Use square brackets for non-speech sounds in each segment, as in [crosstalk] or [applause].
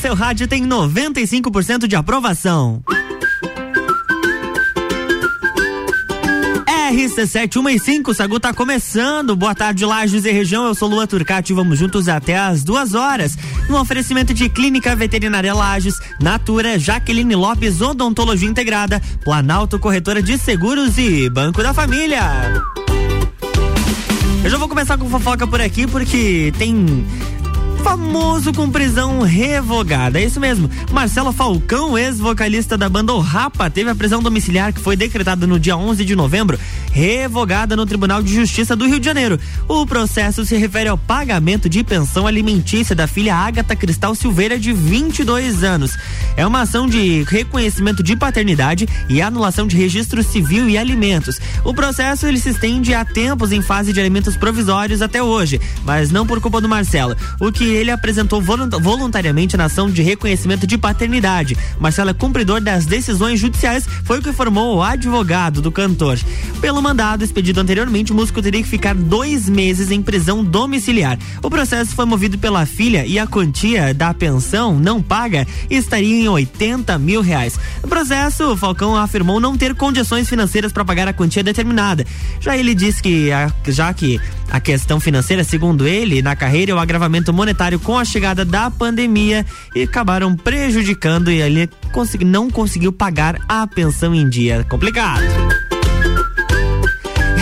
seu rádio tem 95% de aprovação. RC715, Sagu tá começando. Boa tarde, Lages e região. Eu sou Lua Turcati. Vamos juntos até as duas horas. No oferecimento de Clínica Veterinária Lages, Natura, Jaqueline Lopes, Odontologia Integrada, Planalto Corretora de Seguros e Banco da Família. Eu já vou começar com fofoca por aqui porque tem famoso com prisão revogada. É isso mesmo. Marcelo Falcão, ex-vocalista da banda O Rapa, teve a prisão domiciliar que foi decretada no dia 11 de novembro, revogada no Tribunal de Justiça do Rio de Janeiro. O processo se refere ao pagamento de pensão alimentícia da filha Ágata Cristal Silveira, de 22 anos. É uma ação de reconhecimento de paternidade e anulação de registro civil e alimentos. O processo ele se estende há tempos em fase de alimentos provisórios até hoje, mas não por culpa do Marcelo. O que ele apresentou voluntariamente na ação de reconhecimento de paternidade. Marcelo é cumpridor das decisões judiciais, foi o que informou o advogado do cantor. Pelo mandado expedido anteriormente, o músico teria que ficar dois meses em prisão domiciliar. O processo foi movido pela filha e a quantia da pensão não paga estaria em 80 mil reais. No processo, o Falcão afirmou não ter condições financeiras para pagar a quantia determinada. Já ele disse que, já que a questão financeira, segundo ele, na carreira é o agravamento monetário com a chegada da pandemia e acabaram prejudicando e ele não conseguiu pagar a pensão em dia. Complicado.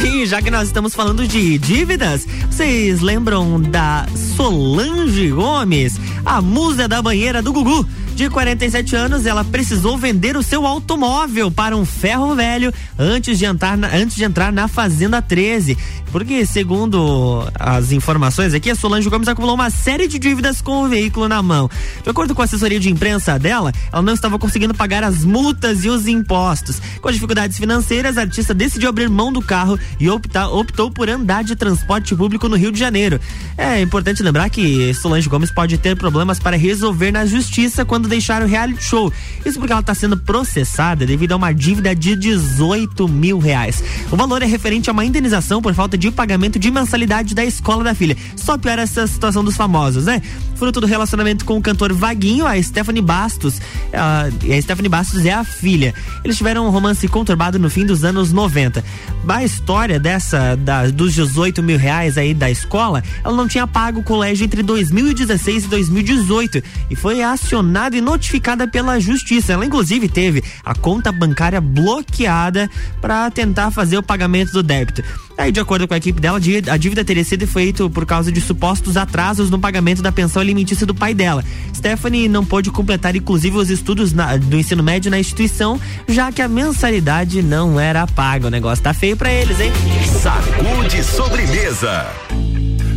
E já que nós estamos falando de dívidas, vocês lembram da Solange Gomes, a musa da banheira do Gugu? De 47 anos, ela precisou vender o seu automóvel para um ferro velho antes de entrar na, antes de entrar na Fazenda 13. Porque, segundo as informações aqui, a Solange Gomes acumulou uma série de dívidas com o veículo na mão. De acordo com a assessoria de imprensa dela, ela não estava conseguindo pagar as multas e os impostos. Com as dificuldades financeiras, a artista decidiu abrir mão do carro e optar, optou por andar de transporte público no Rio de Janeiro. É importante lembrar que Solange Gomes pode ter problemas para resolver na justiça quando deixar o reality show. Isso porque ela está sendo processada devido a uma dívida de 18 mil reais. O valor é referente a uma indenização por falta de pagamento de mensalidade da escola da filha. Só piora essa situação dos famosos, né? Fruto do relacionamento com o cantor Vaguinho, a Stephanie Bastos. A, a Stephanie Bastos é a filha. Eles tiveram um romance conturbado no fim dos anos 90. A história dessa, da, dos 18 mil reais aí da escola, ela não tinha pago o colégio entre 2016 e 2018 e foi acionada e notificada pela justiça. Ela inclusive teve a conta bancária bloqueada para tentar fazer o pagamento do débito. Aí, de acordo com a equipe dela, a dívida teria sido feita por causa de supostos atrasos no pagamento da pensão alimentícia do pai dela. Stephanie não pôde completar, inclusive, os estudos na, do ensino médio na instituição, já que a mensalidade não era paga. O negócio tá feio pra eles, hein? Sacude sobremesa.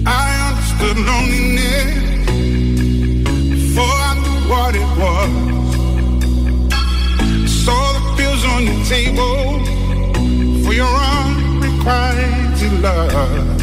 I understood loneliness what it was. Saw the pills on your table for your unrequited love.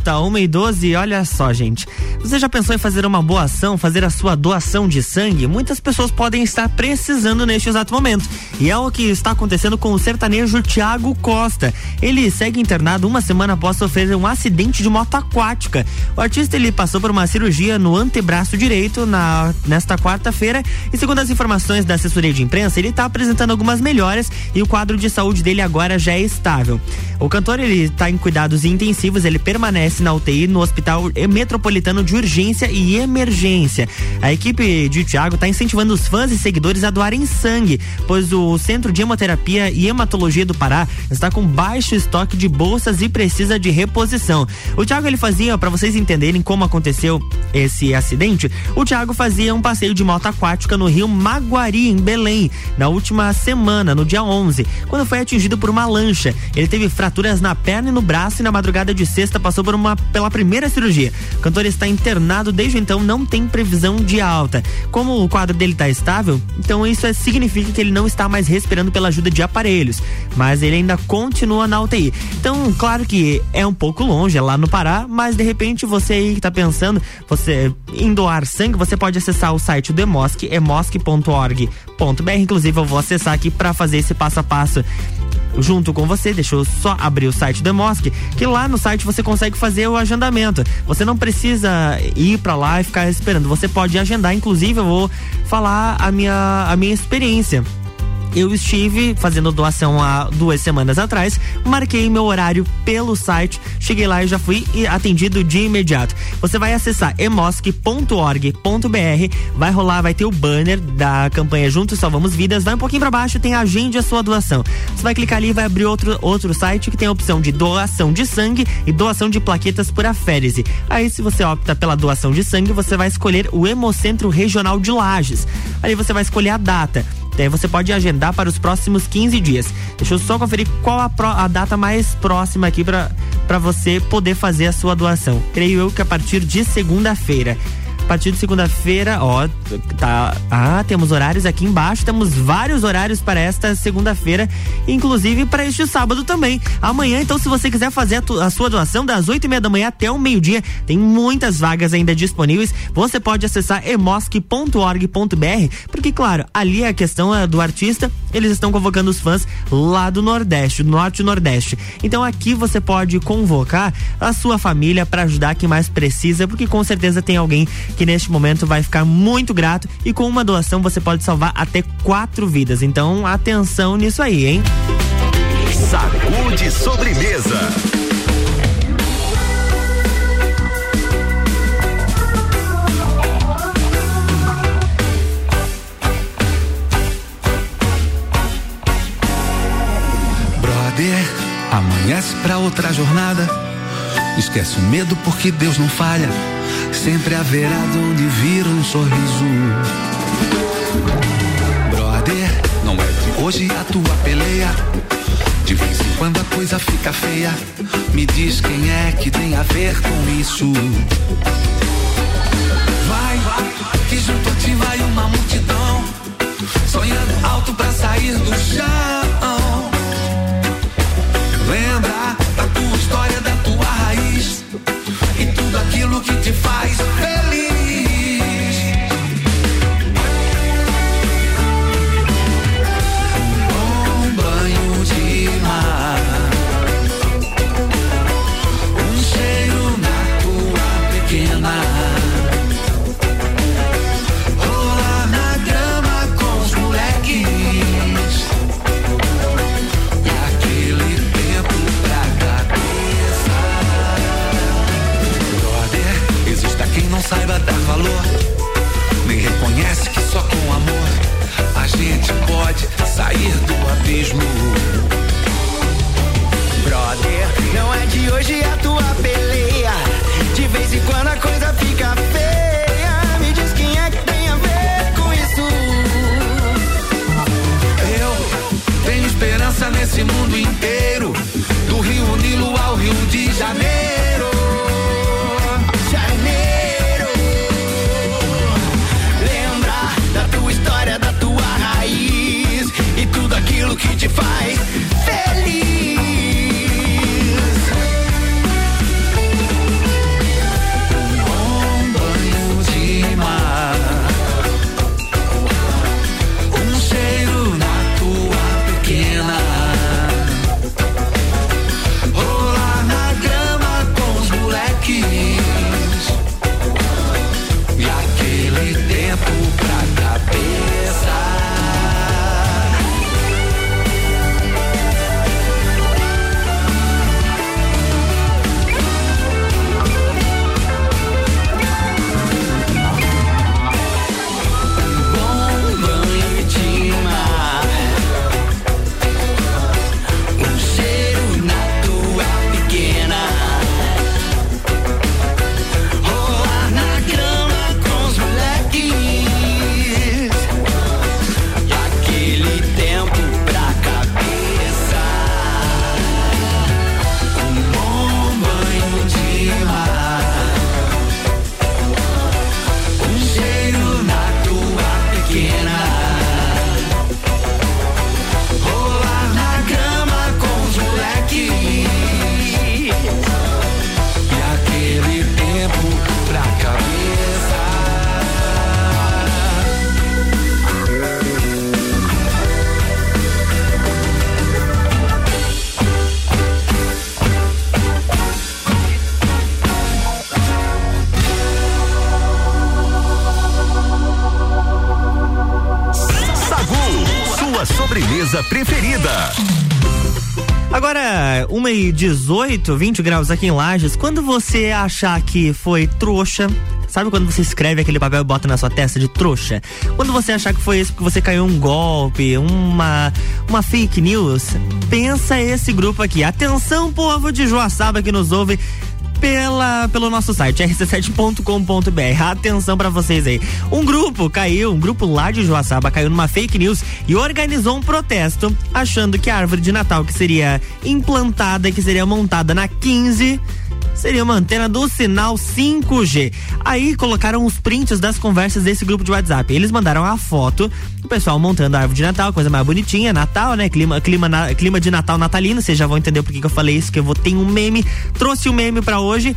Volta, 1 e 12 olha só, gente. Você já pensou em fazer uma boa ação, fazer a sua doação de sangue? Muitas pessoas podem estar precisando neste exato momento. E é o que está acontecendo com o sertanejo Tiago Costa. Ele segue internado uma semana após sofrer um acidente de moto aquática. O artista ele passou por uma cirurgia no antebraço direito na, nesta quarta-feira e segundo as informações da assessoria de imprensa, ele está apresentando algumas melhoras e o quadro de saúde dele agora já é estável. O cantor ele está em cuidados intensivos, ele permanece na UTI no Hospital Metropolitano de Urgência e Emergência. A equipe de Tiago está incentivando os fãs e seguidores a doarem sangue, pois o Centro de Hemoterapia e Hematologia do Pará está com baixo estoque de bolsas e precisa de reposição. O Tiago ele fazia, para vocês entenderem como aconteceu esse acidente, o Tiago fazia um passeio de moto aquática no rio Maguari, em Belém, na última semana, no dia 11, quando foi atingido por uma lancha. Ele teve fraturas na perna e no braço e na madrugada de sexta passou por uma pela primeira cirurgia. O cantor está internado desde então, não tem previsão de alta. Como o quadro dele está estável, então isso é, significa que ele não está mais respirando pela ajuda de aparelhos, mas ele ainda continua na UTI. Então, claro que é um pouco longe, é lá no Pará, mas de repente você aí que tá pensando, você em doar sangue, você pode acessar o site do Emosc, emosc.org.br. Inclusive, eu vou acessar aqui para fazer esse passo a passo junto com você. Deixa eu só abrir o site do Emosc, que lá no site você consegue fazer o agendamento. Você não precisa ir para lá e ficar esperando. Você pode agendar, inclusive eu vou falar a minha a minha experiência eu estive fazendo doação há duas semanas atrás, marquei meu horário pelo site, cheguei lá e já fui atendido de imediato. Você vai acessar emosc.org.br, vai rolar, vai ter o banner da campanha Juntos Salvamos Vidas, vai um pouquinho para baixo, tem agende a sua doação. Você vai clicar ali e vai abrir outro, outro site que tem a opção de doação de sangue e doação de plaquetas por aférese. Aí se você opta pela doação de sangue, você vai escolher o Hemocentro Regional de Lages. Ali você vai escolher a data. Daí você pode agendar para os próximos 15 dias. Deixa eu só conferir qual a, pro, a data mais próxima aqui para você poder fazer a sua doação. Creio eu que a partir de segunda-feira partir de segunda-feira, ó, tá. Ah, temos horários aqui embaixo, temos vários horários para esta segunda-feira, inclusive para este sábado também. Amanhã, então, se você quiser fazer a, a sua doação das oito e meia da manhã até o meio-dia, tem muitas vagas ainda disponíveis. Você pode acessar emosc.org.br, porque, claro, ali a questão é do artista, eles estão convocando os fãs lá do Nordeste, do Norte e Nordeste. Então aqui você pode convocar a sua família para ajudar quem mais precisa, porque com certeza tem alguém que neste momento vai ficar muito grato e com uma doação você pode salvar até quatro vidas. Então, atenção nisso aí, hein? Sacude sobremesa. Brother, amanhece pra outra jornada. Esquece o medo porque Deus não falha sempre haverá de onde vir um sorriso. Brother, não é de hoje a tua peleia. De vez em quando a coisa fica feia. Me diz quem é que tem a ver com isso. Vai, vai, que junto a ti vai uma 18, 20 graus aqui em Lages. Quando você achar que foi trouxa, sabe quando você escreve aquele papel e bota na sua testa de trouxa? Quando você achar que foi isso porque você caiu um golpe, uma, uma fake news, pensa esse grupo aqui. Atenção, povo de Joaçaba que nos ouve pela, pelo nosso site rc7.com.br. Atenção para vocês aí. Um grupo caiu, um grupo lá de Joaçaba caiu numa fake news e organizou um protesto achando que a árvore de Natal que seria implantada, que seria montada na 15 seria uma antena do sinal 5G. Aí colocaram os prints das conversas desse grupo de WhatsApp. Eles mandaram a foto o pessoal montando a árvore de Natal, coisa mais bonitinha, Natal, né? Clima, clima, na, clima de Natal natalino. Vocês já vão entender por que eu falei isso, que eu vou ter um meme. Trouxe o um meme para hoje.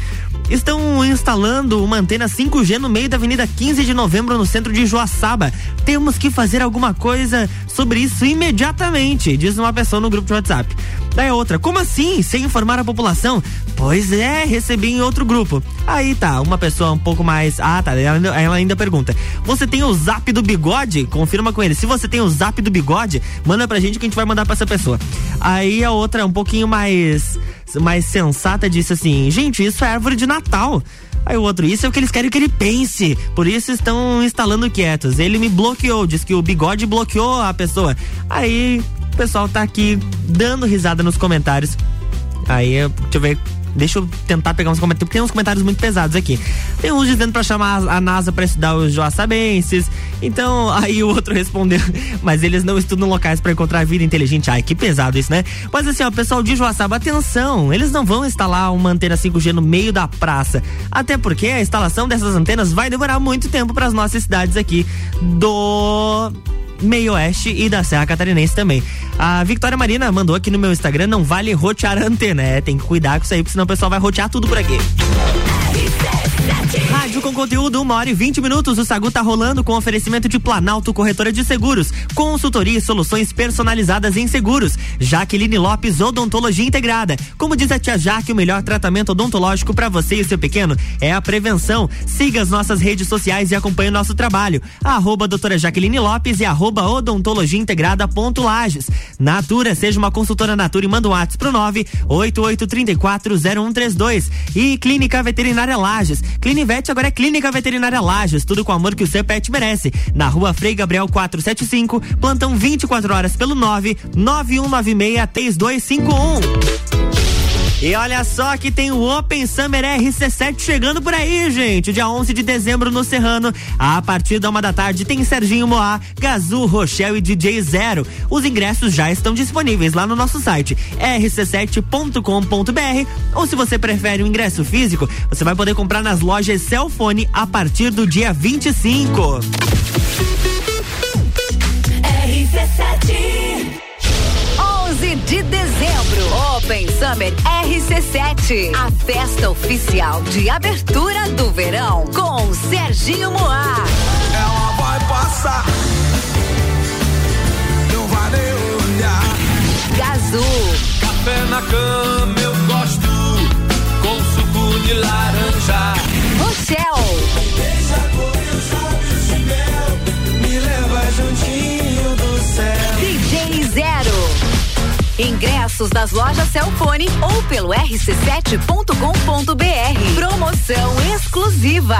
Estão instalando uma antena 5G no meio da Avenida 15 de Novembro, no centro de Joaçaba. Temos que fazer alguma coisa sobre isso imediatamente, diz uma pessoa no grupo de WhatsApp. Daí outra, como assim? Sem informar a população? Pois é, recebi em outro grupo. Aí tá, uma pessoa um pouco mais. Ah, tá. Ela, ela ainda pergunta: Você tem o zap do bigode? Confirma com ele. Se você tem o zap do bigode, manda pra gente que a gente vai mandar pra essa pessoa. Aí a outra, um pouquinho mais, mais sensata, disse assim: Gente, isso é árvore de Natal. Aí o outro, isso é o que eles querem que ele pense. Por isso estão instalando quietos. Ele me bloqueou, diz que o bigode bloqueou a pessoa. Aí o pessoal tá aqui dando risada nos comentários. Aí, deixa eu ver Deixa eu tentar pegar uns comentários, porque tem uns comentários muito pesados aqui. Tem uns dizendo para chamar a NASA para estudar os joaçabenses. Então, [laughs] aí o outro respondeu, mas eles não estudam locais para encontrar vida inteligente. Ai, que pesado isso, né? Mas assim, ó, pessoal de Joaçaba, atenção, eles não vão instalar uma antena 5G no meio da praça. Até porque a instalação dessas antenas vai demorar muito tempo para as nossas cidades aqui do meio oeste e da Serra Catarinense também. A Victoria Marina mandou aqui no meu Instagram, não vale rotear a antena, é, tem que cuidar com isso aí, porque senão o pessoal vai rotear tudo por aqui. Rádio com conteúdo, uma hora e vinte minutos. O Sagu tá rolando com oferecimento de Planalto Corretora de Seguros, consultoria e soluções personalizadas em seguros. Jaqueline Lopes, Odontologia Integrada. Como diz a tia Jaque, o melhor tratamento odontológico para você e seu pequeno é a prevenção. Siga as nossas redes sociais e acompanhe o nosso trabalho. Arroba doutora Jaqueline Lopes e arroba odontologia integrada ponto Lages. Natura, seja uma consultora Natura e manda um WhatsApp pro nove oito oito trinta e quatro zero um três dois. E Clínica Veterinária Lages. Clinivete agora é Clínica Veterinária Lages, tudo com o amor que o seu pet merece. Na rua Frei Gabriel 475, plantão 24 horas pelo 9 9196 3251. E olha só que tem o Open Summer RC7 chegando por aí, gente. Dia 11 de dezembro no Serrano. A partir da uma da tarde tem Serginho Moá, Gazu, Rochelle e DJ Zero. Os ingressos já estão disponíveis lá no nosso site rc7.com.br ou se você prefere o ingresso físico, você vai poder comprar nas lojas Cellfone a partir do dia 25. RC7 11 de dezembro, Open Summer RC7, a festa oficial de abertura do verão com Serginho Moá. Ela vai passar, não vai nem olhar. Gazu, Café na cama eu gosto, com suco de laranja. Rochelle, Ingressos das lojas Cellfone ou pelo rc7.com.br. Promoção exclusiva.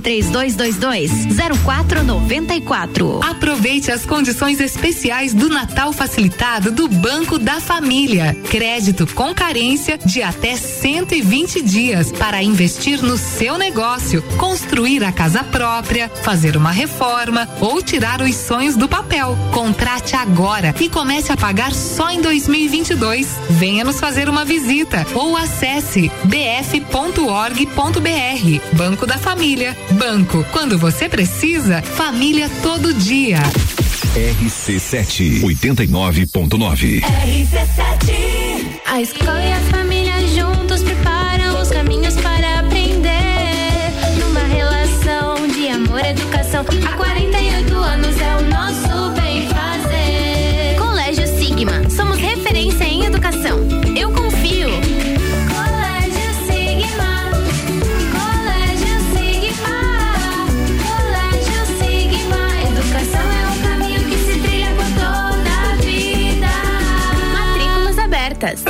3222 0494. Aproveite as condições especiais do Natal facilitado do Banco da Família. Crédito com carência de até 120 dias para investir no seu negócio, construir a casa própria, fazer uma reforma ou tirar os sonhos do papel. Contrate agora e comece a pagar só em 2022. Venha nos fazer uma visita ou acesse bf.org.br. Banco da Família. Banco, quando você precisa, família todo dia. RC7 89.9. RC7 A escola e a família juntos preparam os caminhos para aprender. Numa relação de amor e educação.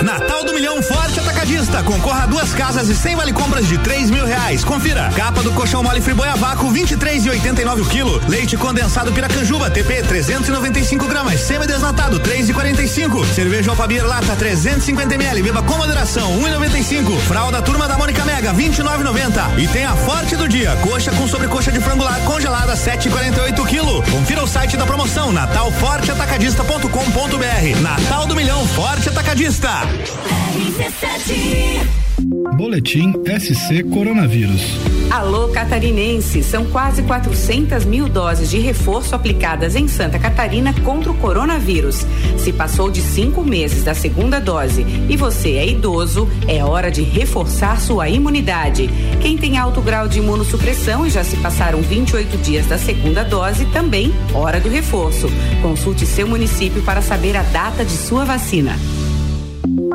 Natal do Milhão Forte Atacadista. Concorra a duas casas e 100 vale compras de 3 mil reais. Confira. Capa do colchão mole friboi a vácuo 23 e 89 o quilo. Leite condensado Piracanjuba TP 395 gramas. Semi-desnatado 3 e 45. Cerveja Alpabir lata 350 ml. Beba com moderação 1,95. Fralda turma da Mônica Mega 29,90. E tem a Forte do dia. Coxa com sobrecoxa de frango congelada 7,48 quilo. Confira o site da promoção natalforteatacadista.com.br. Natal do Milhão Forte Atacadista. RC7 Boletim SC Coronavírus. Alô catarinense, são quase 400 mil doses de reforço aplicadas em Santa Catarina contra o coronavírus. Se passou de cinco meses da segunda dose e você é idoso, é hora de reforçar sua imunidade. Quem tem alto grau de imunossupressão e já se passaram 28 dias da segunda dose, também hora do reforço. Consulte seu município para saber a data de sua vacina.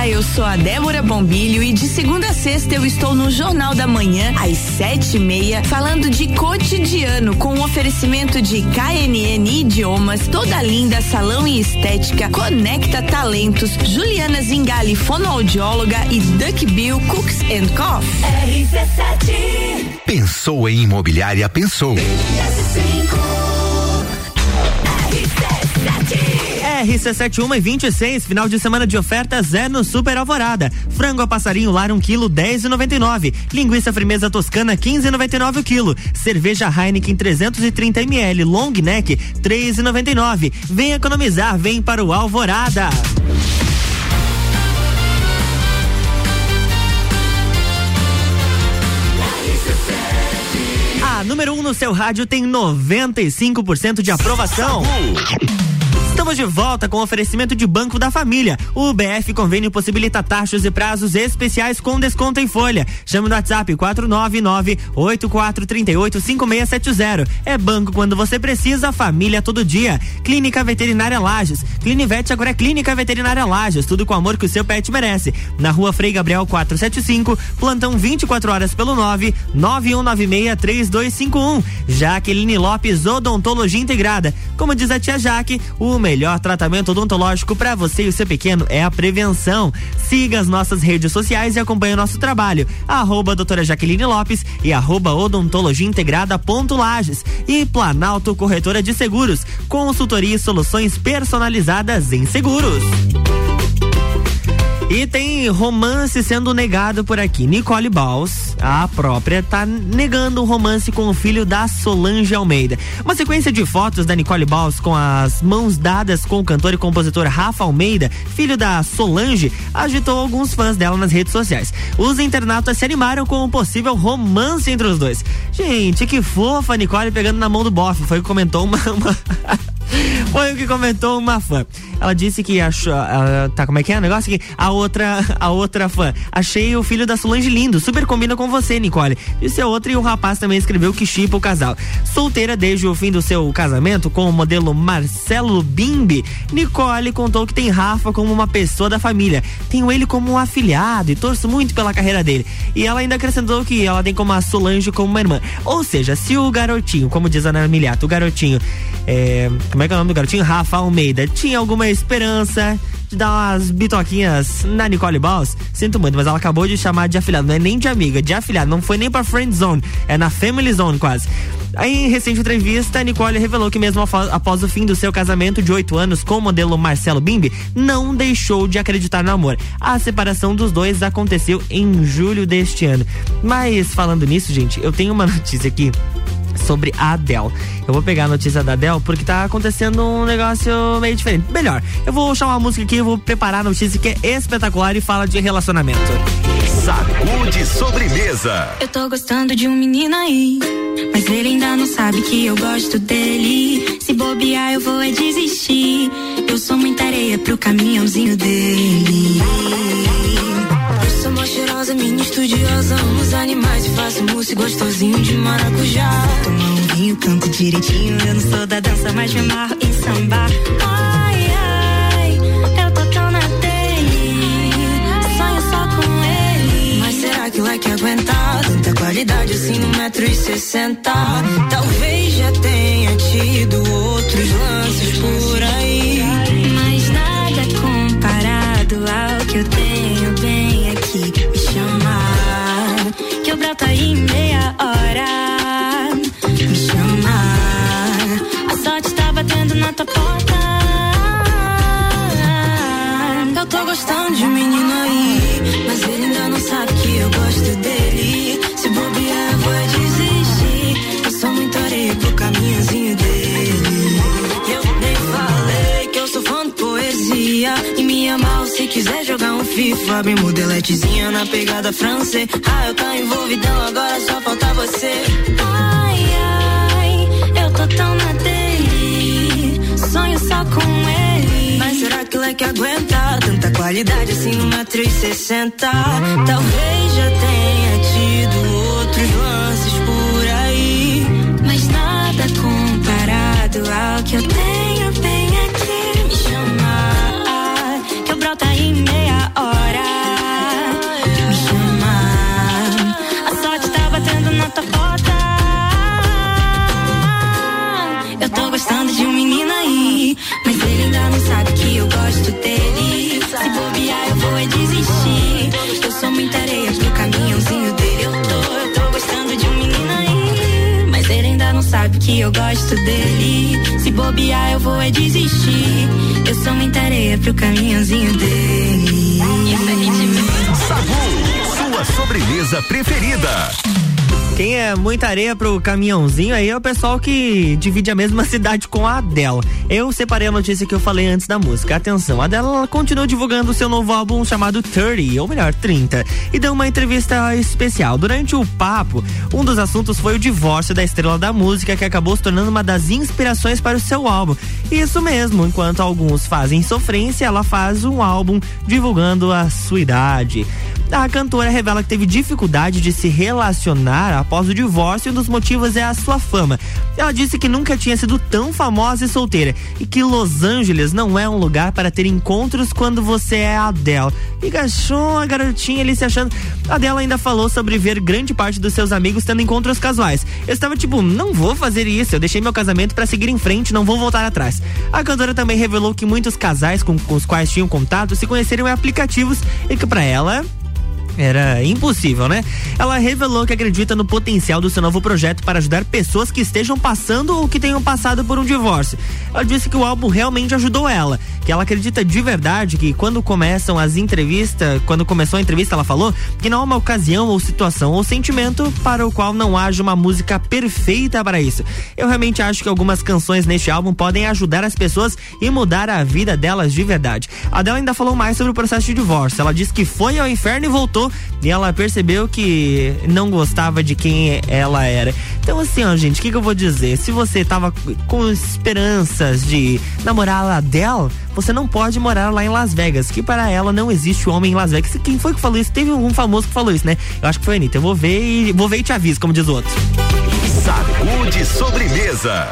Olá, eu sou a Débora Bombilho e de segunda a sexta eu estou no Jornal da Manhã, às sete e meia, falando de cotidiano, com um oferecimento de KNN Idiomas, Toda Linda Salão e Estética, Conecta Talentos, Juliana Zingali, fonoaudióloga e Duck Bill Cooks and Coffee. RC7 Pensou em imobiliária, pensou. RC71 e 26, final de semana de ofertas é no Super Alvorada. Frango a passarinho lar 1 um quilo 10,99. Linguiça firmeza toscana 15,99 o quilo. Cerveja Heineken 330 ml long neck 3,99. Vem economizar, vem para o Alvorada. A número 1 um no seu rádio tem 95% de aprovação. Sabu. Estamos de volta com oferecimento de Banco da Família. O BF Convênio possibilita taxas e prazos especiais com desconto em folha. Chame no WhatsApp 499-8438-5670. É banco quando você precisa, família todo dia. Clínica Veterinária Lages. Clinivete agora é Clínica Veterinária Lages. Tudo com o amor que o seu pet merece. Na rua Frei Gabriel 475, plantão 24 horas pelo 9 91963251. Jaqueline Lopes Odontologia Integrada. Como diz a tia Jaque, o melhor tratamento odontológico para você e o seu pequeno é a prevenção. Siga as nossas redes sociais e acompanhe o nosso trabalho. Arroba doutora Jaqueline Lopes e arroba odontologia integrada ponto Lages. E Planalto Corretora de Seguros. Consultoria e soluções personalizadas em seguros. E tem romance sendo negado por aqui. Nicole Baus, a própria, tá negando um romance com o filho da Solange Almeida. Uma sequência de fotos da Nicole Baus com as mãos dadas com o cantor e compositor Rafa Almeida, filho da Solange, agitou alguns fãs dela nas redes sociais. Os internautas se animaram com um possível romance entre os dois. Gente, que fofa a Nicole pegando na mão do bofe. Foi o que comentou uma... uma... [laughs] [laughs] Foi o que comentou uma fã. Ela disse que achou. Uh, tá, como é que é o negócio aqui? A outra, [laughs] a outra fã. Achei o filho da Solange lindo, super combina com você, Nicole. Disse a outra e o rapaz também escreveu que chipa o casal. Solteira desde o fim do seu casamento com o modelo Marcelo Bimbi, Nicole contou que tem Rafa como uma pessoa da família. Tenho ele como um afilhado e torço muito pela carreira dele. E ela ainda acrescentou que ela tem como a Solange como uma irmã. Ou seja, se o garotinho, como diz a Ana Miliato, o garotinho. É, como é que é o nome do garotinho? Rafa Almeida. Tinha alguma esperança de dar umas bitoquinhas na Nicole Balls, sinto muito, mas ela acabou de chamar de afilhado, não é nem de amiga, de afilhado, não foi nem pra friend zone, é na family zone quase. Em recente entrevista, Nicole revelou que mesmo após o fim do seu casamento de oito anos com o modelo Marcelo Bimbi, não deixou de acreditar no amor. A separação dos dois aconteceu em julho deste ano. Mas falando nisso, gente, eu tenho uma [laughs] notícia aqui sobre a Adele. Eu vou pegar a notícia da Adele porque tá acontecendo um negócio meio diferente. Melhor, eu vou chamar uma música aqui, eu vou preparar a notícia que é espetacular e fala de relacionamento. Sacude sobremesa. Eu tô gostando de um menino aí, mas ele ainda não sabe que eu gosto dele. Se bobear, eu vou é desistir. Eu sou muita areia pro caminhãozinho dele. Minha estudiosa. Amo os animais e faço mousse gostosinho de maracujá. Tomar um vinho, canto direitinho. Eu não sou da dança, mas me amarro em sambar. Ai, ai, eu tô tão na dele. Sonho só com ele. Mas será que vai que aguentar? Tanta qualidade assim no metro e sessenta. Talvez já tenha tido outros lances por aí. Mas nada comparado ao que eu tenho em meia hora. Bem modeletezinha na pegada francês. Ah, eu tô envolvidão, agora só falta você. Ai, ai, eu tô tão na dele. Sonho só com ele. Mas será que ele é que aguenta tanta qualidade assim no metro e sessenta? Talvez já tenha tido outros lances por aí. Mas nada comparado ao que eu tenho que eu gosto dele. Se bobear, eu vou é desistir. Eu sou muita areia pro caminhãozinho dele. Sagu, sua sobremesa preferida. Quem é muita areia pro caminhãozinho aí é o pessoal que divide a mesma [laughs] cidade com a Adele. Eu separei a notícia que eu falei antes da música. Atenção, a Adele continuou divulgando seu novo álbum chamado 30, ou melhor, 30, e deu uma entrevista especial. Durante o papo, um dos assuntos foi o divórcio da estrela da música, que acabou se tornando uma das inspirações para o seu álbum. Isso mesmo, enquanto alguns fazem sofrência, ela faz um álbum divulgando a sua idade. A cantora revela que teve dificuldade de se relacionar após o divórcio e um dos motivos é a sua fama. Ela disse que nunca tinha sido tão famosa e solteira e que Los Angeles não é um lugar para ter encontros quando você é Adele. E gachou a garotinha ali se achando. A Adele ainda falou sobre ver grande parte dos seus amigos tendo encontros casuais. Eu estava tipo, não vou fazer isso, eu deixei meu casamento para seguir em frente, não vou voltar atrás. A cantora também revelou que muitos casais com, com os quais tinham contato se conheceram em aplicativos e que para ela era impossível, né? Ela revelou que acredita no potencial do seu novo projeto para ajudar pessoas que estejam passando ou que tenham passado por um divórcio. Ela disse que o álbum realmente ajudou ela, que ela acredita de verdade que quando começam as entrevistas, quando começou a entrevista, ela falou que não há uma ocasião ou situação ou sentimento para o qual não haja uma música perfeita para isso. Eu realmente acho que algumas canções neste álbum podem ajudar as pessoas e mudar a vida delas de verdade. A Adele ainda falou mais sobre o processo de divórcio. Ela disse que foi ao inferno e voltou e ela percebeu que não gostava de quem ela era. Então, assim, ó, gente, o que, que eu vou dizer? Se você tava com esperanças de namorar a Adele, você não pode morar lá em Las Vegas, que para ela não existe homem em Las Vegas. Quem foi que falou isso? Teve um famoso que falou isso, né? Eu acho que foi a Anitta. Eu vou ver e vou ver e te aviso, como diz o outro. Sacude sobremesa.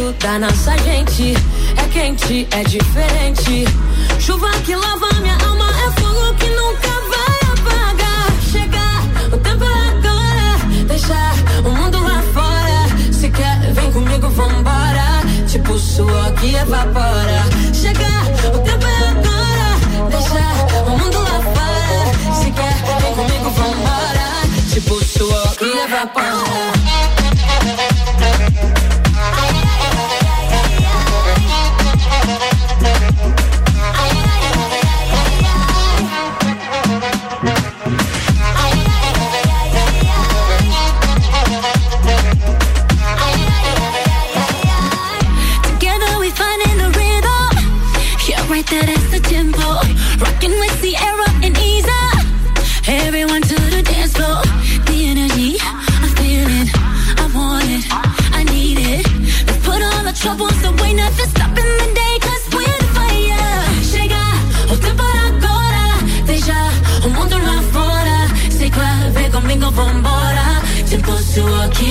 Jeito da nossa gente é quente, é diferente. Chuva que lava minha alma é fogo que nunca vai apagar. Chegar, o tempo é agora. Deixar o mundo lá fora. Se quer, vem comigo, vambora. Tipo suor que evapora. Chegar, o tempo é agora. Deixar o mundo lá fora. Se quer, vem comigo, vambora. Tipo suor que evapora.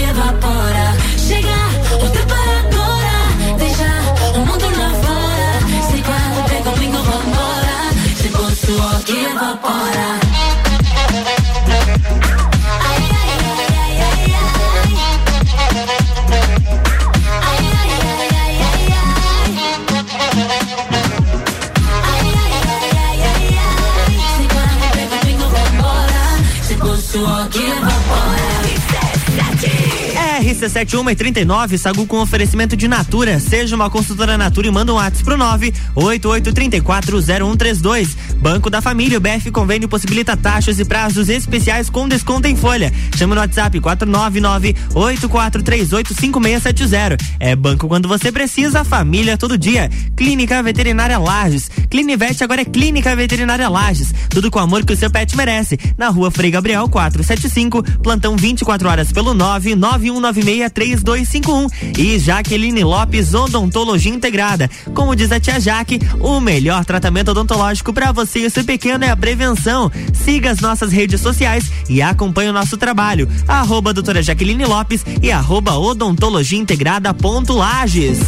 Evapora. Chega, o é agora. Deixa o mundo lá fora. Se quer, vem comigo, vambora. Tempo sua que evapora. RC71 e 39, Sagu com oferecimento de Natura. Seja uma consultora Natura e manda um WhatsApp pro 988340132. Banco da Família, o BF Convênio possibilita taxas e prazos especiais com desconto em folha. Chama no WhatsApp 499-8438-5670. É banco quando você precisa, família todo dia. Clínica Veterinária Lages. Clinivete agora é Clínica Veterinária Lages. Tudo com o amor que o seu pet merece. Na rua Frei Gabriel 475, plantão 24 horas pelo 991963251. E Jaqueline Lopes Odontologia Integrada. Como diz a tia Jaque, o melhor tratamento odontológico para você e seu pequeno é a prevenção. Siga as nossas redes sociais e acompanhe o nosso trabalho. Arroba doutora Jaqueline Lopes e arroba odontologia integrada ponto Lages.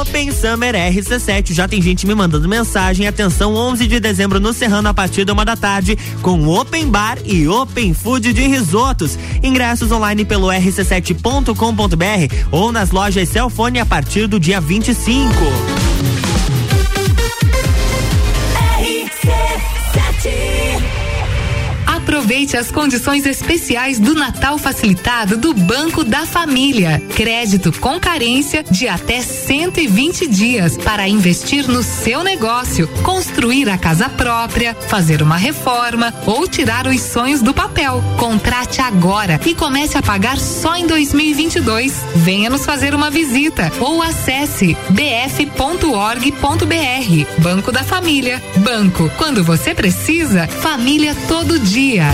Open Summer RC7. Já tem gente me mandando mensagem. Atenção, 11 de dezembro no Serrano, a partir da uma da tarde, com Open Bar e Open Food de risotos. Ingressos online pelo rc7.com.br ou nas lojas Celfone a partir do dia 25. Aproveite as condições especiais do Natal facilitado do Banco da Família. Crédito com carência de até 120 dias para investir no seu negócio, construir a casa própria, fazer uma reforma ou tirar os sonhos do papel. Contrate agora e comece a pagar só em 2022. Venha nos fazer uma visita ou acesse bf.org.br. Banco da Família. Banco, quando você precisa, família todo dia.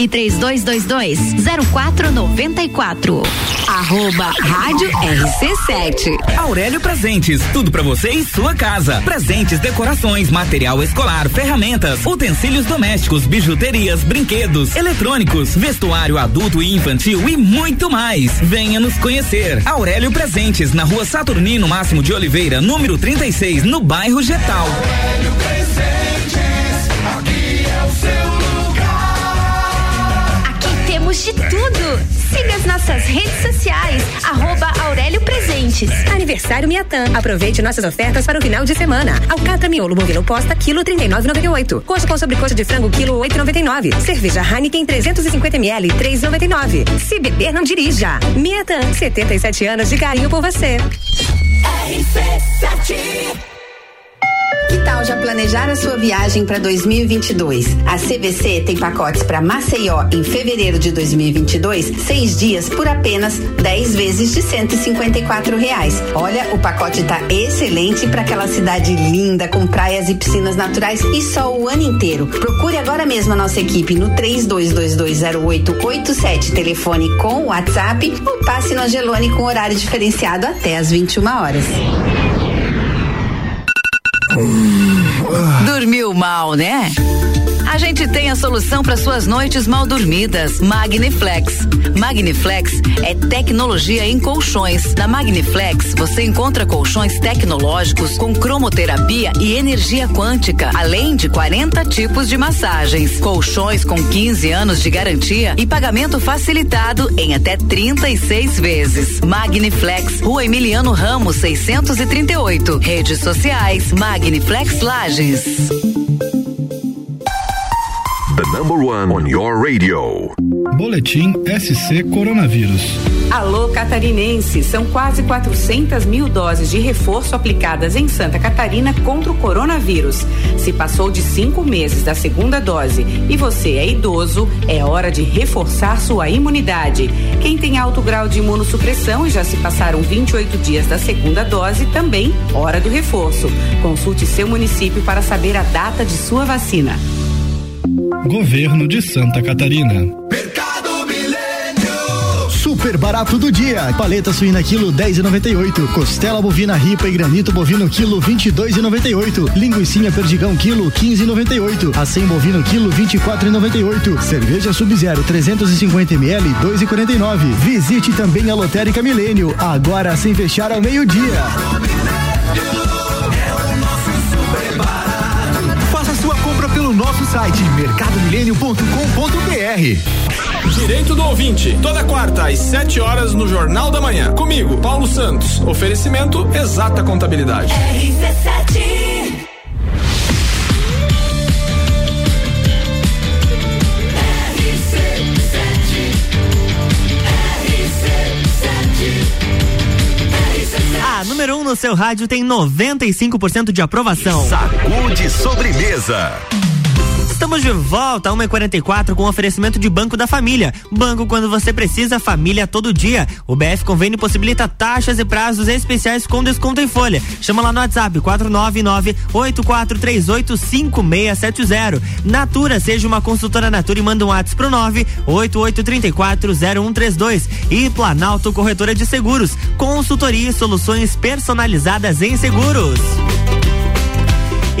3222 0494. Arroba Rádio RC7. Aurélio Presentes, tudo pra você e sua casa. Presentes, decorações, material escolar, ferramentas, utensílios domésticos, bijuterias, brinquedos, eletrônicos, vestuário adulto e infantil e muito mais. Venha nos conhecer. Aurélio Presentes, na rua Saturnino Máximo de Oliveira, número 36, no bairro Getal. Aurélio Presentes, temos de tudo. Siga as nossas redes sociais, arroba Aurélio Presentes. Aniversário Miatã. Aproveite nossas ofertas para o final de semana. Alcatra miolo bovino posta, quilo 39,98. Coxa com sobrecoxa de frango, quilo 8,99. Cerveja Heineken 350 ml, 3,99. Se beber, não dirija. Miatã, 77 anos de carinho por você. RC7. Que tal já planejar a sua viagem para 2022. A CVC tem pacotes para Maceió em fevereiro de 2022, seis dias por apenas 10 vezes de 154 reais. Olha, o pacote tá excelente para aquela cidade linda com praias e piscinas naturais e sol o ano inteiro. Procure agora mesmo a nossa equipe no 32220887, telefone com WhatsApp ou passe no Angelone com horário diferenciado até às 21 horas. Dormiu mal, né? A gente tem a solução para suas noites mal dormidas. Magniflex. Magniflex é tecnologia em colchões. Na Magniflex você encontra colchões tecnológicos com cromoterapia e energia quântica, além de 40 tipos de massagens. Colchões com 15 anos de garantia e pagamento facilitado em até 36 vezes. Magniflex, Rua Emiliano Ramos 638. Redes sociais Magniflex Lages. Number one on your radio. Boletim SC Coronavírus. Alô Catarinense, são quase 400 mil doses de reforço aplicadas em Santa Catarina contra o coronavírus. Se passou de cinco meses da segunda dose e você é idoso, é hora de reforçar sua imunidade. Quem tem alto grau de imunossupressão e já se passaram 28 dias da segunda dose, também hora do reforço. Consulte seu município para saber a data de sua vacina. Governo de Santa Catarina. Super barato do dia. Paleta suína quilo 10,98. Costela bovina ripa e granito bovino quilo 22,98. Linguiça perdigão quilo 15,98. Acém bovino quilo 24,98. Cerveja Sub-Zero 350 ml 2,49. Visite também a Lotérica Milênio, agora sem fechar ao meio-dia. Pelo nosso site mercadomilênio.com.br. Direito do ouvinte, toda quarta às 7 horas no Jornal da Manhã. Comigo, Paulo Santos. Oferecimento Exata Contabilidade. RC7 A número 1 um no seu rádio tem 95% de aprovação. Sacude sobremesa. Estamos de volta a 1h44 com oferecimento de Banco da Família. Banco quando você precisa, família todo dia. O BF Convênio possibilita taxas e prazos especiais com desconto em folha. Chama lá no WhatsApp 499-8438-5670. Natura, seja uma consultora Natura e manda um WhatsApp pro 988340132. E Planalto Corretora de Seguros. Consultoria e soluções personalizadas em seguros.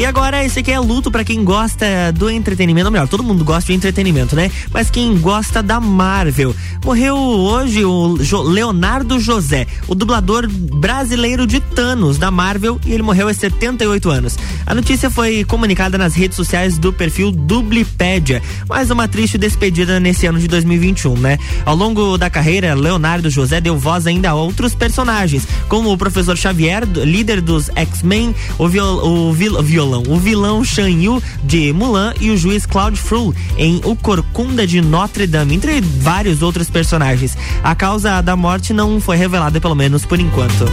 E agora esse aqui é luto para quem gosta do entretenimento, ou melhor, todo mundo gosta de entretenimento, né? Mas quem gosta da Marvel. Morreu hoje o Leonardo José, o dublador brasileiro de Thanos da Marvel, e ele morreu aos 78 anos. A notícia foi comunicada nas redes sociais do perfil Dublipédia, mais uma triste despedida nesse ano de 2021, né? Ao longo da carreira, Leonardo José deu voz ainda a outros personagens, como o professor Xavier, líder dos X-Men, o, viol o vil violão, o vilão Shan Yu de Mulan e o juiz Claude Fru em O Corcunda de Notre Dame, entre vários outros personagens. A causa da morte não foi revelada, pelo menos por enquanto.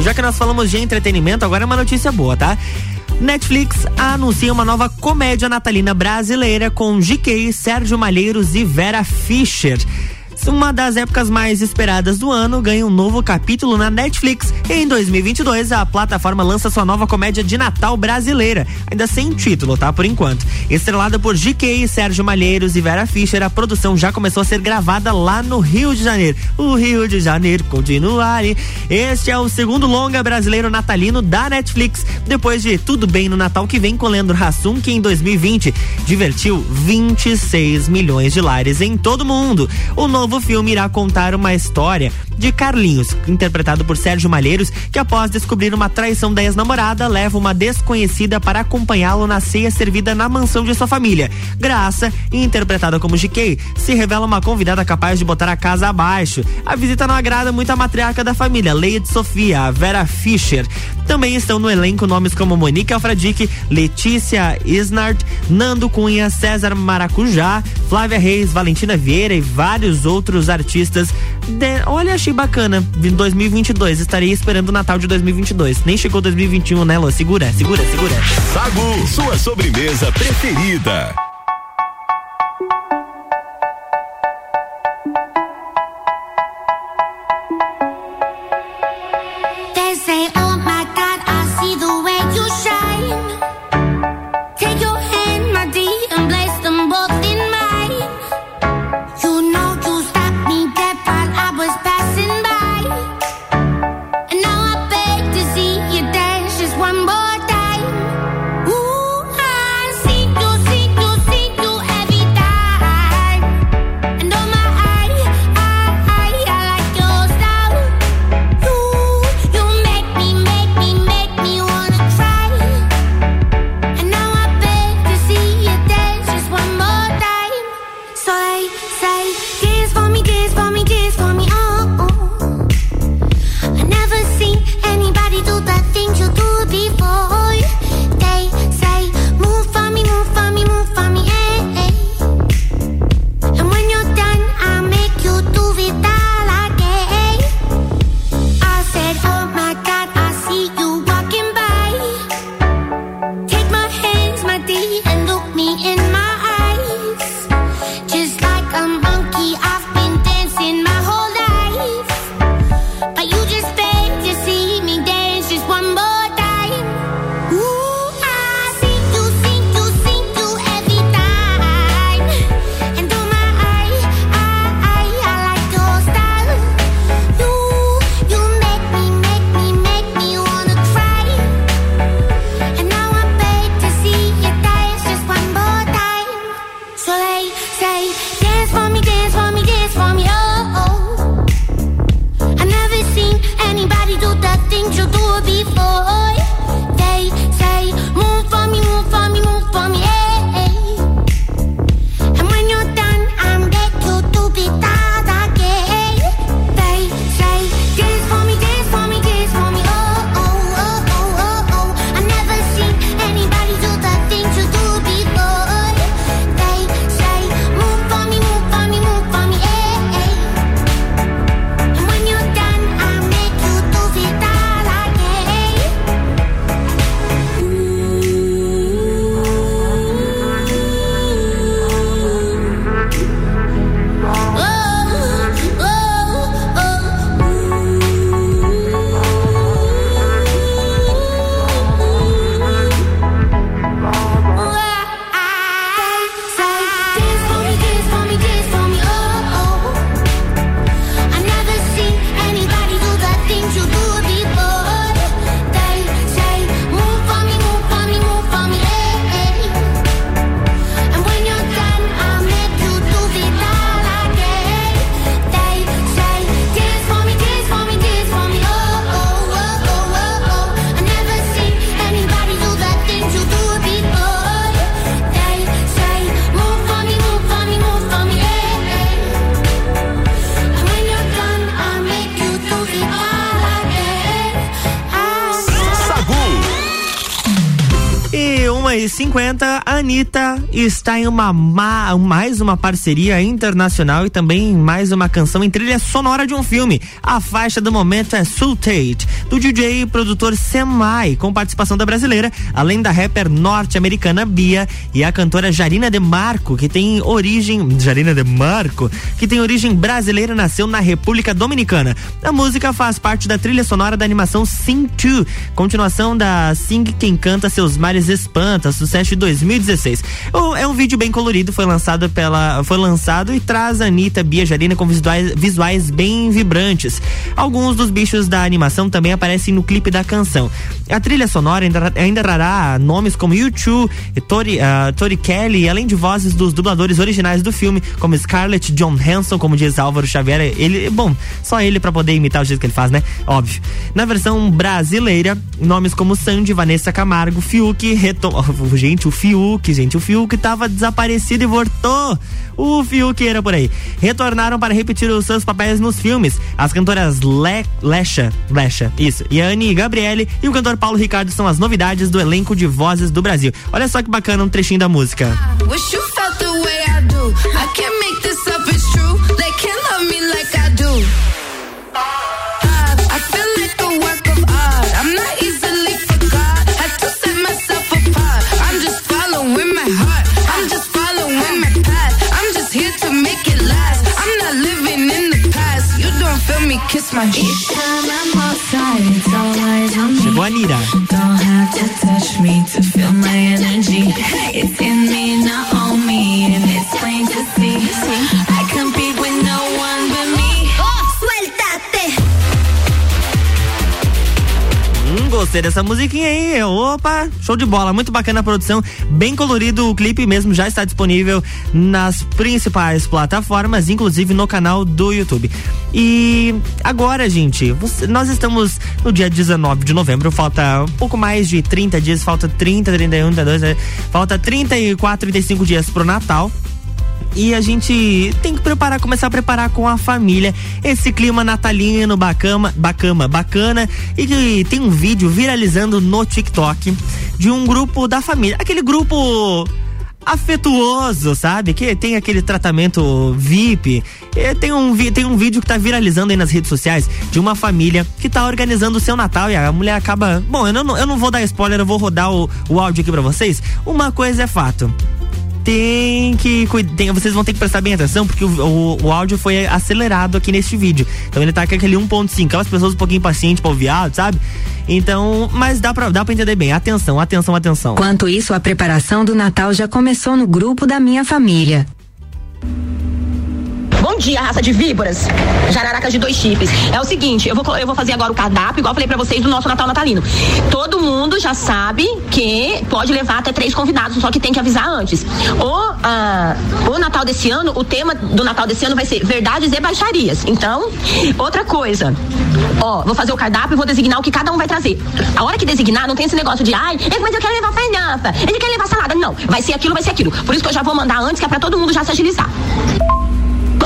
Já que nós falamos de entretenimento, agora é uma notícia boa, tá? Netflix anuncia uma nova comédia natalina brasileira com GK, Sérgio Malheiros e Vera Fischer uma das épocas mais esperadas do ano, ganha um novo capítulo na Netflix. Em 2022, a plataforma lança sua nova comédia de Natal brasileira, ainda sem título, tá? Por enquanto. Estrelada por GK, Sérgio Malheiros e Vera Fischer, a produção já começou a ser gravada lá no Rio de Janeiro. O Rio de Janeiro continuar. Este é o segundo longa brasileiro natalino da Netflix, depois de Tudo Bem no Natal que vem com Leandro Hassum, que em 2020 divertiu 26 milhões de lares em todo mundo. O novo novo filme irá contar uma história de Carlinhos, interpretado por Sérgio Malheiros, que após descobrir uma traição da ex-namorada, leva uma desconhecida para acompanhá-lo na ceia servida na mansão de sua família. Graça, interpretada como GK, se revela uma convidada capaz de botar a casa abaixo. A visita não agrada muito a matriarca da família, Leia de Sofia, a Vera Fischer. Também estão no elenco nomes como Monique Alfradique, Letícia Isnard, Nando Cunha, César Maracujá, Flávia Reis, Valentina Vieira e vários outros artistas. De... Olha, achei bacana. Em 2022, estarei esperando o Natal de 2022. Nem chegou 2021, né, Lô? Segura, segura, segura. Sagu, sua sobremesa preferida. Está em uma ma- mais uma parceria internacional e também mais uma canção em trilha sonora de um filme. A faixa do momento é Soul Tate, do DJ e produtor Semai, com participação da brasileira, além da rapper norte-americana Bia e a cantora Jarina De Marco, que tem origem. Jarina De Marco, que tem origem brasileira, nasceu na República Dominicana. A música faz parte da trilha sonora da animação Sing 2, continuação da Sing Quem Canta Seus Mares Espanta, sucesso de 2016. O- É um vídeo bem colorido, foi lançado pela, foi lançado e traz a Anitta, Bia Jarina com visuais, visuais bem vibrantes. Alguns dos bichos da animação também aparecem no clipe da canção. A trilha sonora ainda, ainda trará nomes como U2, e Tori, ah, Tori Kelly, além de vozes dos dubladores originais do filme, como Scarlett John Hanson, como diz Álvaro Xavier. Ele, bom, só ele pra poder imitar o jeito que ele faz, né? Óbvio. Na versão brasileira, nomes como Sandy, Vanessa Camargo, Fiuk, retom... [laughs] Gente, o Fiuk, gente, o Fiuk tava desaparecido e voltou. O Fiuk era por aí. Retornaram para repetir os seus papéis nos filmes. As cantoras Le... Lecha, Lecha, isso, e Anne Gabriele e o cantor Paulo Ricardo são as novidades do elenco de vozes do Brasil. Olha só que bacana um trechinho da música. Way I Each time I'm outside, it's all eyes on me. Chegou a Nira. Don't have to touch me to feel my energy. It's in me, not on me, and it's plain to see. Gostei dessa musiquinha aí. Opa, show de bola. Muito bacana a produção. Bem colorido. O clipe mesmo já está disponível nas principais plataformas, inclusive no canal do YouTube. E agora, gente, nós estamos no dia 19 de novembro. Falta um pouco mais de 30 dias. Falta 30, 31, 32, né? falta 34, 35 dias pro Natal. E a gente tem que preparar, começar a preparar com a família esse clima natalino bacana, bacana, bacana. E que tem um vídeo viralizando no TikTok de um grupo da família, aquele grupo afetuoso, sabe? Que tem aquele tratamento VIP. E tem um, tem um vídeo que tá viralizando aí nas redes sociais de uma família que tá organizando o seu Natal e a mulher acaba. Bom, eu não, eu não vou dar spoiler, eu vou rodar o, o áudio aqui pra vocês. Uma coisa é fato tem que tem, vocês vão ter que prestar bem atenção porque o, o, o áudio foi acelerado aqui neste vídeo. Então ele tá com aquele 1.5 aquelas pessoas um pouquinho impacientes pra ouvir áudio, sabe? Então mas dá pra, dá pra entender bem. Atenção atenção atenção. Enquanto isso, a preparação do Natal já começou no grupo da minha família. Bom dia, raça de víboras. Jararacas de dois chifres. É o seguinte, eu vou, eu vou fazer agora o cardápio, igual eu falei pra vocês do nosso Natal Natalino. Todo mundo já sabe que pode levar até três convidados, só que tem que avisar antes. O, ah, o Natal desse ano, o tema do Natal desse ano vai ser verdades e baixarias. Então, outra coisa. Ó, vou fazer o cardápio e vou designar o que cada um vai trazer. A hora que designar, não tem esse negócio de, ai, mas eu quero levar farinhaça, ele quer levar salada. Não, vai ser aquilo, vai ser aquilo. Por isso que eu já vou mandar antes, que é pra todo mundo já se agilizar.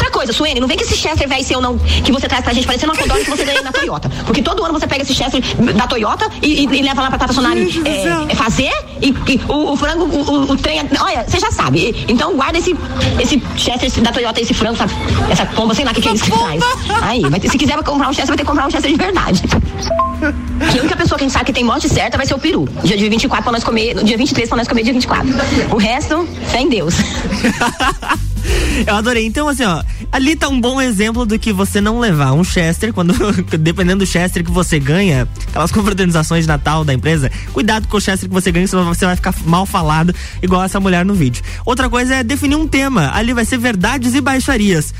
Outra coisa, Suene, não vem que esse Chester vai ser ou não que você traz pra gente parecendo uma Fodora que você ganha na Toyota. Porque todo ano você pega esse Chester da Toyota e, e- e leva lá pra Tata Sonari é, é fazer e, e o, o frango, o, o- trem. Olha, você já sabe. Então guarda esse, esse Chester da Toyota, esse frango, sabe? essa pomba, sei lá o que, que é isso que traz. Aí, vai ter- se quiser comprar um Chester, vai ter que comprar um Chester de verdade. Que a única pessoa que a gente sabe que tem morte certa vai ser o peru. Dia, dia 24 pra nós comer, dia 23 pra nós comer dia 24. O resto, fé em Deus. [laughs] [laughs] Eu adorei. Então, assim, ó, ali tá um bom exemplo do que você não levar um Chester, quando, [laughs] dependendo do Chester que você ganha, aquelas confraternizações de Natal da empresa, cuidado com o Chester que você ganha, senão você vai ficar mal falado, igual essa mulher no vídeo. Outra coisa é definir um tema. Ali vai ser verdades e baixarias.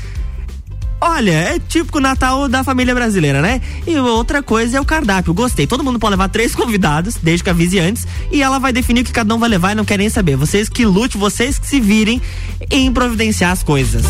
Olha, é típico Natal da família brasileira, né? E outra coisa é o cardápio. Gostei. Todo mundo pode levar três [laughs] convidados, desde que avise antes, e ela vai definir o que cada um vai levar e não quer nem saber. Vocês que lute, vocês que se virem em providenciar as coisas.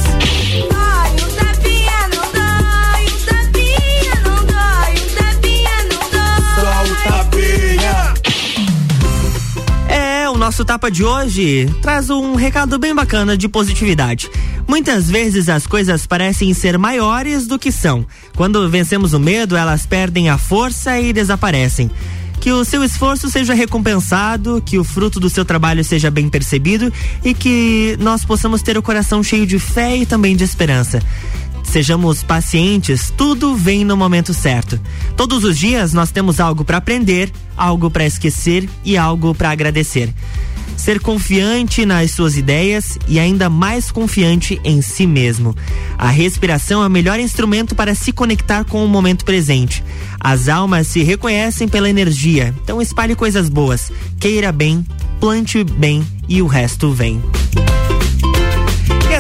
É, o nosso tapa de hoje traz um recado bem bacana de positividade. Muitas vezes as coisas parecem ser maiores do que são. Quando vencemos o medo, elas perdem a força e desaparecem. Que o seu esforço seja recompensado, que o fruto do seu trabalho seja bem percebido e que nós possamos ter o coração cheio de fé e também de esperança. Sejamos pacientes, tudo vem no momento certo. Todos os dias nós temos algo para aprender, algo para esquecer e algo para agradecer. Ser confiante nas suas ideias e ainda mais confiante em si mesmo. A respiração é o melhor instrumento para se conectar com o momento presente. As almas se reconhecem pela energia, então espalhe coisas boas, queira bem, plante bem e o resto vem.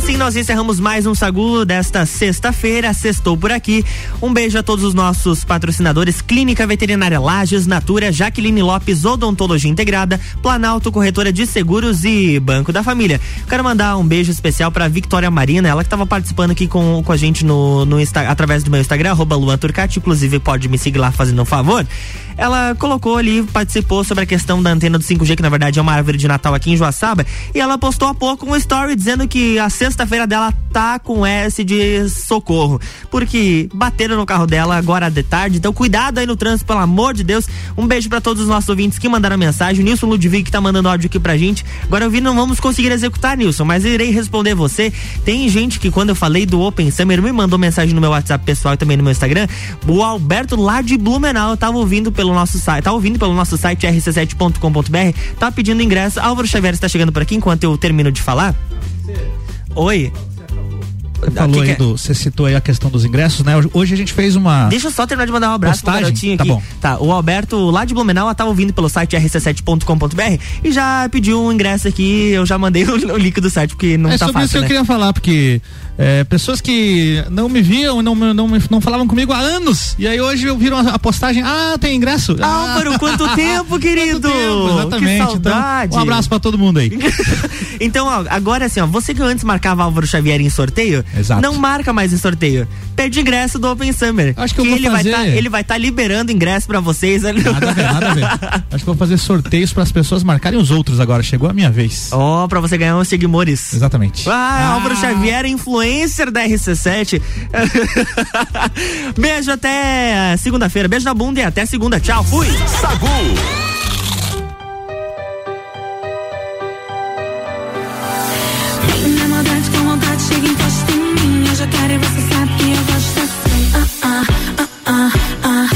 Assim nós encerramos mais um Sagu desta sexta-feira. Sextou por aqui. Um beijo a todos os nossos patrocinadores: Clínica Veterinária Lages, Natura, Jaqueline Lopes, Odontologia Integrada, Planalto Corretora de Seguros e Banco da Família. Quero mandar um beijo especial para Victoria Marina, ela que estava participando aqui com, com a gente no, no Insta, através do meu Instagram, arroba Luan Turcati, inclusive pode me seguir lá fazendo um favor. Ela colocou ali, participou sobre a questão da antena do 5G, que na verdade é uma árvore de Natal aqui em Joaçaba, e ela postou há pouco um story dizendo que a sexta-feira dela tá com S de socorro, porque bateram no carro dela agora de tarde, então cuidado aí no trânsito, pelo amor de Deus. Um beijo para todos os nossos ouvintes que mandaram mensagem, o Nilson Ludwig que tá mandando áudio aqui pra gente. Agora eu vi, não vamos conseguir executar, Nilson, mas irei responder você. Tem gente que quando eu falei do Open Summer me mandou mensagem no meu WhatsApp pessoal e também no meu Instagram. O Alberto lá de Blumenau tava ouvindo pelo nosso site, tá ouvindo pelo nosso site rc7.com.br, tá pedindo ingresso. Álvaro Xavier está chegando por aqui enquanto eu termino de falar. Oi. falou que aí é? do, você citou aí a questão dos ingressos, né? Hoje, a gente fez uma. Deixa eu só terminar de mandar um abraço Postagem? pro garotinho Tá aqui. bom. Tá, o Alberto lá de Blumenau tá ouvindo pelo site rc7.com.br e já pediu um ingresso aqui, eu já mandei o, [laughs] o link do site porque não é tá sobre fácil, isso que né? eu queria falar, porque é, pessoas que não me viam, não, não, não falavam comigo há anos, e aí hoje eu viram a, postagem, ah, tem ingresso. Álvaro, quanto [laughs] tempo, querido! tempo, exatamente. Que Então, saudade! um abraço pra todo mundo aí. [laughs] Então, ó, agora assim, ó, você que antes marcava Álvaro Xavier em sorteio, Exato. não marca mais em sorteio. Pede ingresso do Open Summer. Acho que eu vou ele fazer- vai tá, ele vai estar liberando ingresso pra vocês. Nada a ver, nada a ver. [laughs] Acho que eu vou fazer sorteios para as pessoas marcarem os outros agora. Chegou a minha vez. Ó, pra você ganhar uns seguimores. Exatamente. Ah, Álvaro Xavier, influencer da RC7. [laughs] Beijo até segunda-feira. Beijo na bunda e até segunda. Tchau, fui. Sagu. Na maldade com vontade chega encosta em mim. Eu já quero e você sabe que eu gosto assim. Ah, ah, ah, ah, ah, ah,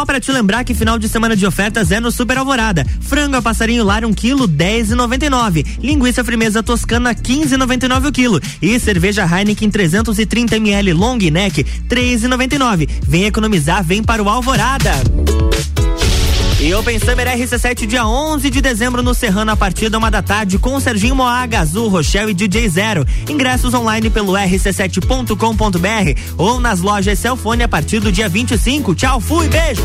só pra te lembrar que final de semana de ofertas é no Super Alvorada. Frango a passarinho lar um quilo, dez e noventa e nove. Linguiça frimeza toscana, quinze e noventa e nove o quilo. E cerveja Heineken 330 ml long neck, três e noventa e nove. Vem economizar, vem para o Alvorada. E Open Summer RC7 dia 11 de dezembro no Serrano a partir da uma da tarde com Serginho Moaga, Azul, Rochelle e DJ Zero. Ingressos online pelo rc7.com.br ou nas lojas Celfone a partir do dia 25. Tchau, fui, beijo.